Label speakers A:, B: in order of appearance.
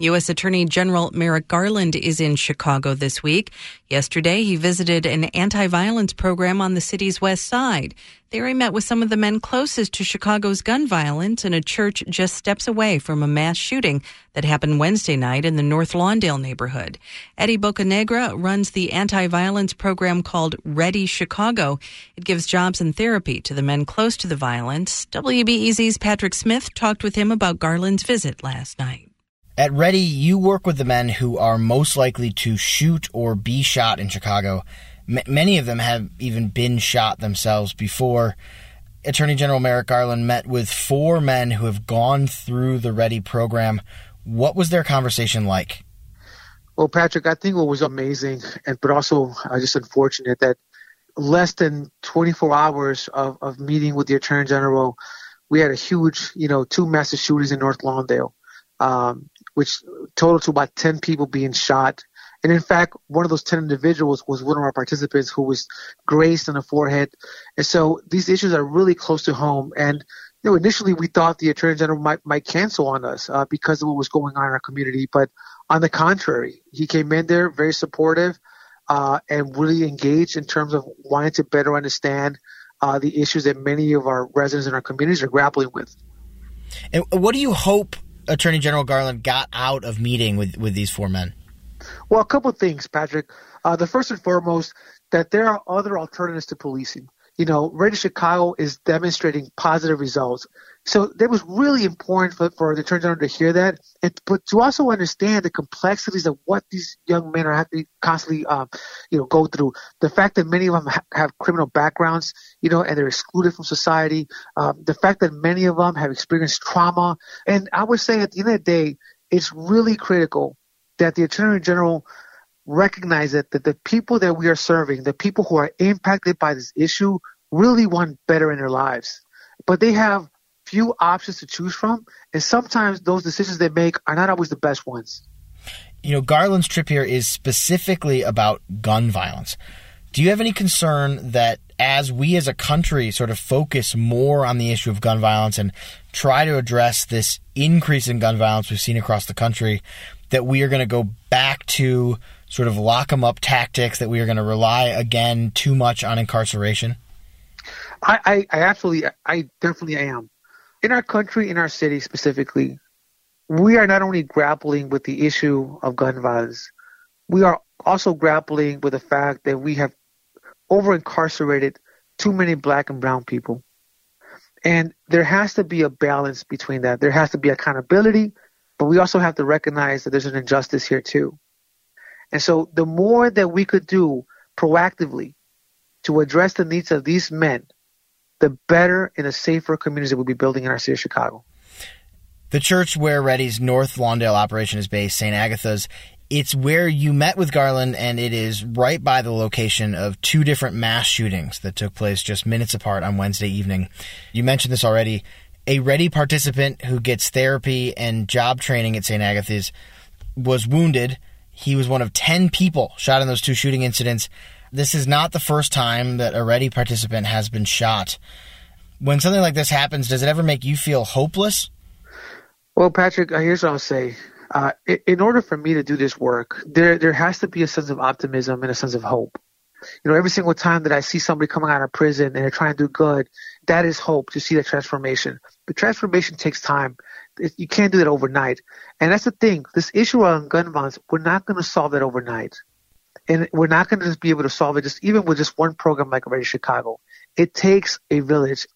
A: U.S. Attorney General Merrick Garland is in Chicago this week. Yesterday, he visited an anti violence program on the city's west side. There, he met with some of the men closest to Chicago's gun violence in a church just steps away from a mass shooting that happened Wednesday night in the North Lawndale neighborhood. Eddie Bocanegra runs the anti violence program called READI Chicago. It gives jobs and therapy to the men close to the violence. WBEZ's Patrick Smith talked with him about Garland's visit last night.
B: At READI, you work with the men who are most likely to shoot or be shot in Chicago. M- many of them have even been shot themselves before. Attorney General Merrick Garland met with four men who have gone through the READI program. What was their conversation like?
C: Well, Patrick, I think what was amazing, and but also uh, just unfortunate that less than 24 hours of, of meeting with the Attorney General, we had a huge, you know, two massive shootings in North Lawndale um, which totaled to about 10 people being shot. And in fact, one of those 10 individuals was one of our participants who was grazed on the forehead. And so these issues are really close to home. And you know, initially we thought the attorney general might, might cancel on us uh, because of what was going on in our community. But on the contrary, he came in there very supportive uh, and really engaged in terms of wanting to better understand uh, the issues that many of our residents in our communities are grappling with.
B: And what do you hope Attorney General Garland got out of meeting with, with these four men?
C: Well, a couple of things, Patrick. Uh, the first and foremost, that there are other alternatives to policing. You know, READI Chicago is demonstrating positive results. So that was really important for, for the Attorney General to hear that, and, but to also understand the complexities of what these young men are having to constantly, um, you know, go through. The fact that many of them ha- have criminal backgrounds, you know, and they're excluded from society. Um, the fact that many of them have experienced trauma, and I would say at the end of the day, it's really critical that the Attorney General recognize that, that the people that we are serving, the people who are impacted by this issue, really want better in their lives. But they have few options to choose from, and sometimes those decisions they make are not always the best ones.
B: You know, Garland's trip here is specifically about gun violence. Do you have any concern that as we as a country sort of focus more on the issue of gun violence and try to address this increase in gun violence we've seen across the country, that we are going to go back to sort of lock them up tactics, that we are going to rely again too much on incarceration?
C: I, I, I absolutely, I definitely am in our country, in our city specifically, we are not only grappling with the issue of gun violence, we are also grappling with the fact that we have over incarcerated too many black and brown people. And there has to be a balance between that. There has to be accountability, but we also have to recognize that there's an injustice here too. And so the more that we could do proactively to address the needs of these men the better and a safer communities that we'll be building in our city of Chicago.
B: The church where READI's North Lawndale operation is based, St. Agatha's, it's where you met with Garland, and it is right by the location of two different mass shootings that took place just minutes apart on Wednesday evening. You mentioned this already. A READI participant who gets therapy and job training at St. Agatha's was wounded. He was one of 10 people shot in those two shooting incidents this is not the first time that a READI participant has been shot. When something like this happens, does it ever make you feel hopeless?
C: Well, Patrick, uh, here's what I'll say. Uh, in order for me to do this work, there there has to be a sense of optimism and a sense of hope. You know, every single time that I see somebody coming out of prison and they're trying to do good, that is hope to see that transformation. But transformation takes time. You can't do that overnight. And that's the thing. This issue on gun violence, we're not going to solve that overnight. And we're not going to just be able to solve it just even with just one program like READI Chicago. It takes a village.